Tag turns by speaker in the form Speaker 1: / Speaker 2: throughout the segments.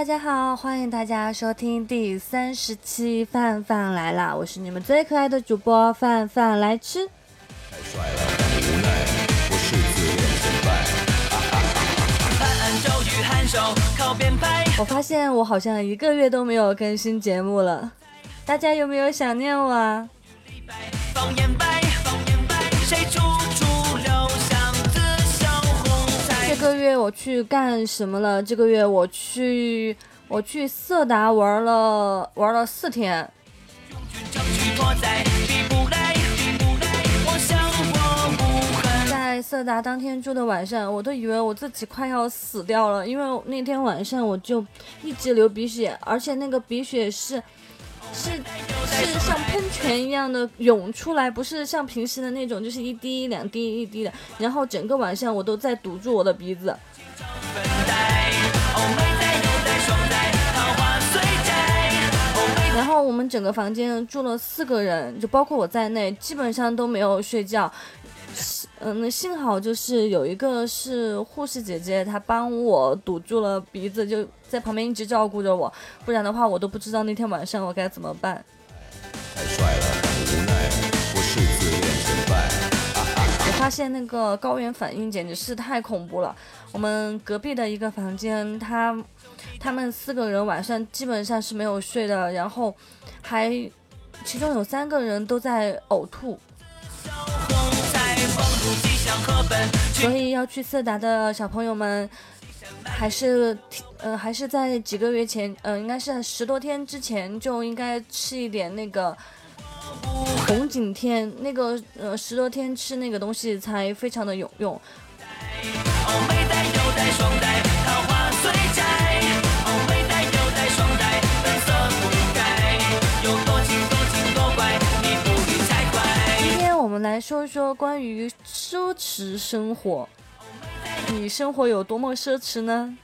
Speaker 1: 大家好，欢迎大家收听第三十期范范来啦！我是你们最可爱的主播范范来吃。太帅了，无奈，我是自恋派。我发现我好像一个月都没有更新节目了，大家有没有想念我啊？这这个月我去干什么了？这个月我去我去色达玩了玩了四天。在色达当天住的晚上，我都以为我自己快要死掉了，因为那天晚上我就一直流鼻血，而且那个鼻血是。是是像泉一样的涌出来，不是像平时的那种，就是一滴两滴一滴的。然后整个晚上我都在堵住我的鼻子。然后我们整个房间住了四个人，就包括我在内，基本上都没有睡觉。嗯，幸好就是有一个是护士姐姐，她帮我堵住了鼻子，就在旁边一直照顾着我，不然的话我都不知道那天晚上我该怎么办。太帅了，无奈，我是自恋神败。我发现那个高原反应简直是太恐怖了。我们隔壁的一个房间，他他们四个人晚上基本上是没有睡的，然后还其中有三个人都在呕吐。所以要去色达的小朋友们，还是呃还是在几个月前，嗯，应该是十多天之前就应该吃一点那个红景天，那个呃十多天吃那个东西才非常的有用。今天我们来说一说关于奢侈生活，你生活有多么奢侈呢？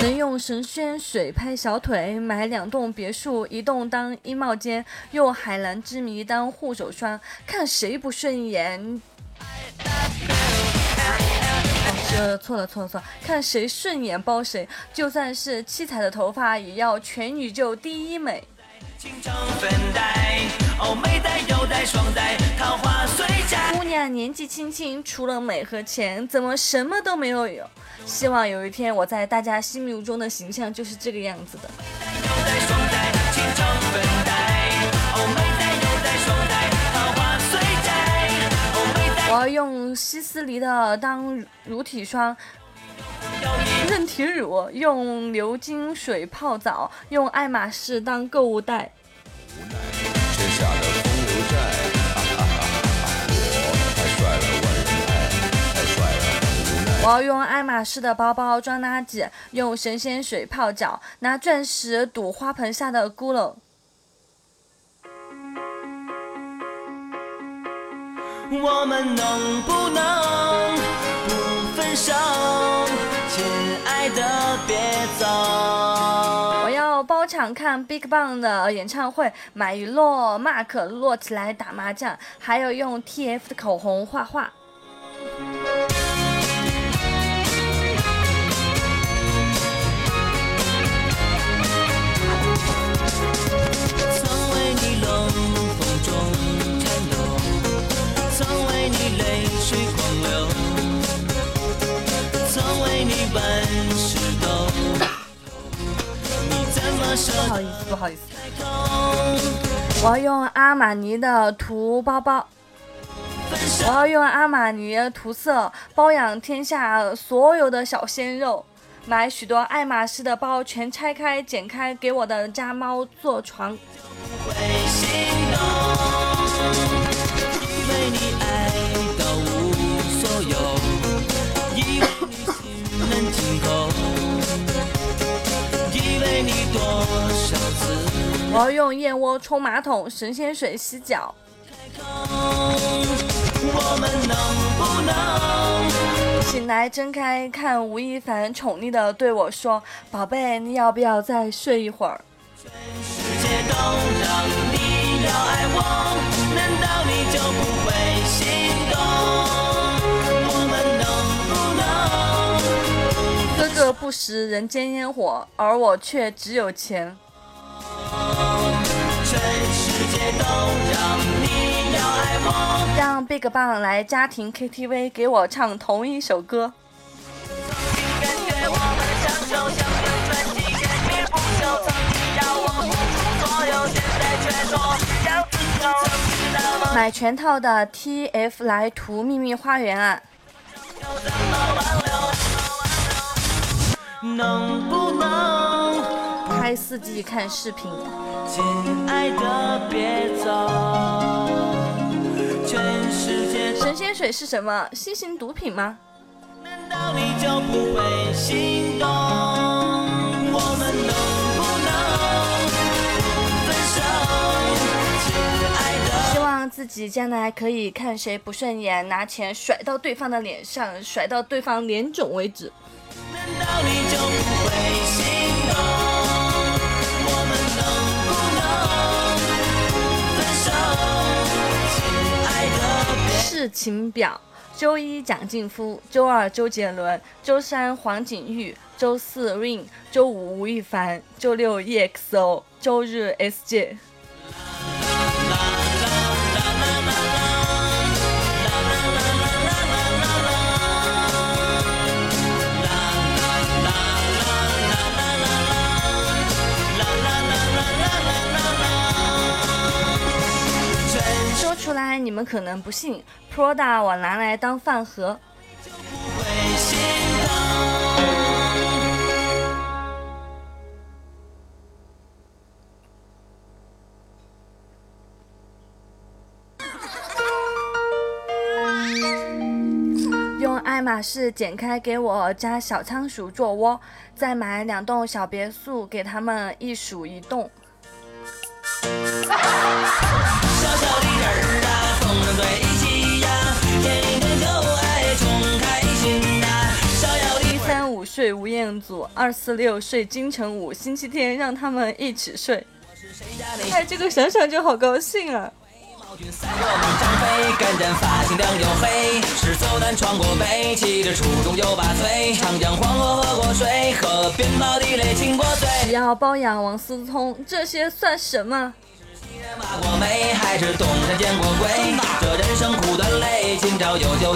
Speaker 1: 能用神仙水拍小腿，买两栋别墅，一栋当衣帽间，用海蓝之谜当护手霜，看谁不顺眼？呃，错了错了错了，看谁顺眼包谁，就算是七彩的头发，也要全宇宙第一美。姑娘年纪轻轻，除了美和钱，怎么什么都没有有？希望有一天我在大家心目中的形象就是这个样子的。我要用希思黎的当乳体霜。润体乳，用流金水泡澡，用爱马仕当购物袋。我要用爱马仕的包包装垃圾，用神仙水泡脚，拿钻石堵花盆下的咕噜。我们能不能不分手？亲爱的别走。看 BigBang 的演唱会，买一摞 Mark 摞起来打麻将，还有用 TF 的口红画画。好意思，不好意思，我要用阿玛尼的涂包包，我要用阿玛尼涂色包养天下所有的小鲜肉，买许多爱马仕的包，全拆开剪开给我的家猫做床。我要用燕窝冲马桶，神仙水洗脚。醒来睁开看吴亦凡宠溺的对我说：“宝贝，你要不要再睡一会儿？”
Speaker 2: 不不食人间烟火，而我却只有钱。让 Big Bang 来家庭 KTV 给我唱同一首歌。买全套的 TF 来涂秘密花园啊！开四 G 看视频？亲爱的，别走。全世界神仙水是什么？新型毒品吗？难道你就不会心动？我们能不能不分手？亲爱的，希望自己将来可以看谁不顺眼，拿钱甩到对方的脸上，甩到对方脸肿为止。难道你就不会心情表：周一蒋劲夫，周二周杰伦，周三黄景瑜，周四 Rain，周五吴亦凡，周六 EXO，周日 SJ。你们可能不信，Prada 我拿来当饭盒。用爱马仕剪开给我家小仓鼠做窝，再买两栋小别墅给他们一鼠一栋。睡吴彦祖，二四六睡金城武，星期天让他们一起睡。哎，这个想想就好高兴啊！要包养王思聪，这些算什么？过，还是见过鬼？这人生苦短，累，今朝有酒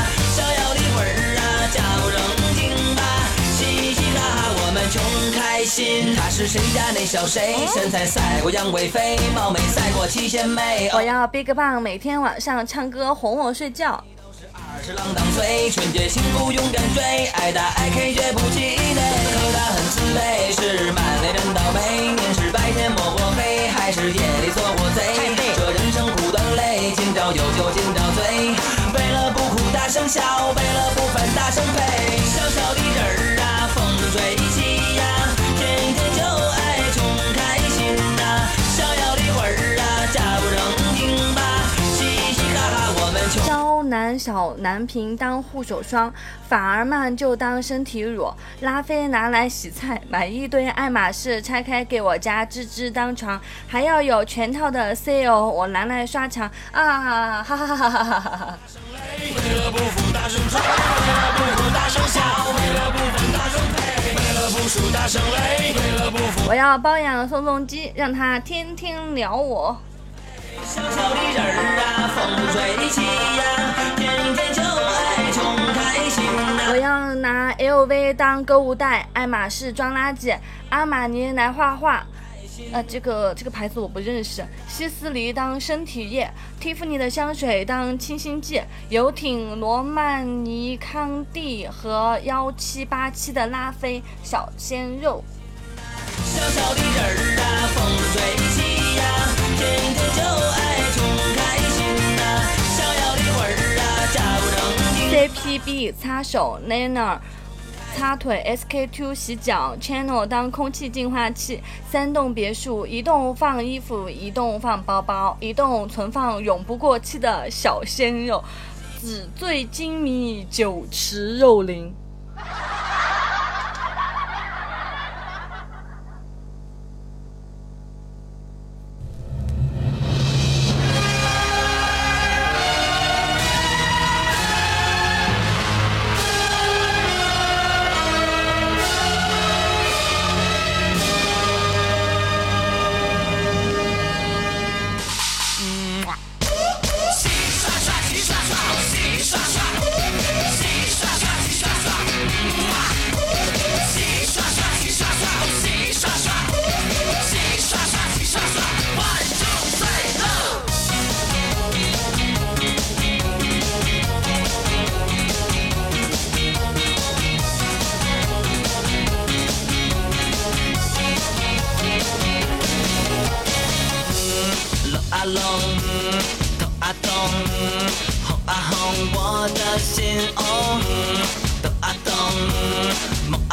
Speaker 2: 是谁家那小谁？身材赛过杨贵妃，貌美赛过七仙妹。我要 Big Bang 每天晚上唱歌哄我睡觉。都是二十郎当岁，纯洁幸福勇敢追，爱打爱 K 绝不气馁。可他很自卑，是满脸真倒霉。年是白天摸过黑，还是夜里做过贼？这人生苦短累，今朝有酒今朝醉。为了不哭大声笑，为了小蓝瓶当护手霜，反而曼就当身体乳，拉菲拿来洗菜，买一堆爱马仕拆开给我家芝芝当床，还要有全套的 C O 我拿来刷墙啊！哈哈哈哈哈哈哈哈！我要包养宋仲基，让他天天撩我。小小的人儿啊，风不吹起呀，天天就爱穷开心呐。我要拿 LV 当购物袋，爱马仕装垃圾，阿玛尼来画画。呃，这个这个牌子我不认识。希思黎当身体液，蒂芙尼的香水当清新剂，游艇罗曼尼康帝和幺七八七的拉菲小鲜肉。小小的人儿啊，风吹就爱穷开心呐。逍遥的魂儿啊，假不正经。CPB 擦手 Lena，擦腿，SK two 洗脚，Channel 当空气净化器，三栋别墅，一栋放衣服，一栋放包包，一栋存放永不过期的小鲜肉，纸醉金迷，酒池肉林。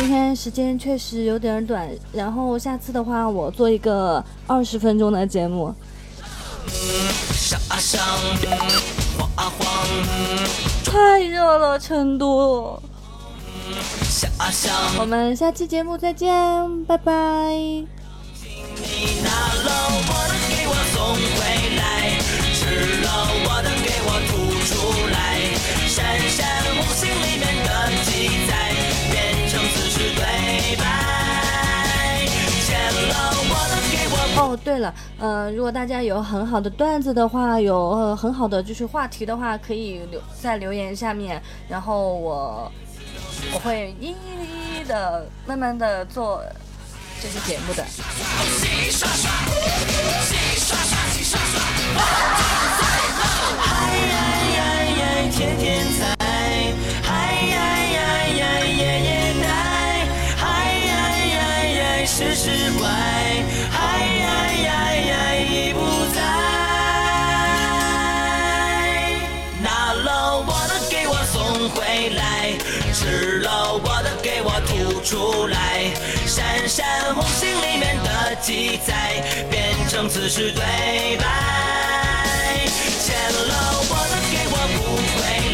Speaker 2: 今天时间确实有点短，然后下次的话我做一个二十分钟的节目。太热了，成都。我们下期节目再见，拜拜。了，呃，如果大家有很好的段子的话，有呃很好的就是话题的话，可以留在留言下面，然后我我会一一一的慢慢的做这些节目的。天天吃了我的，给我吐出来，闪闪红星里面的记载，变成此时对白，欠了我的，给我补回来。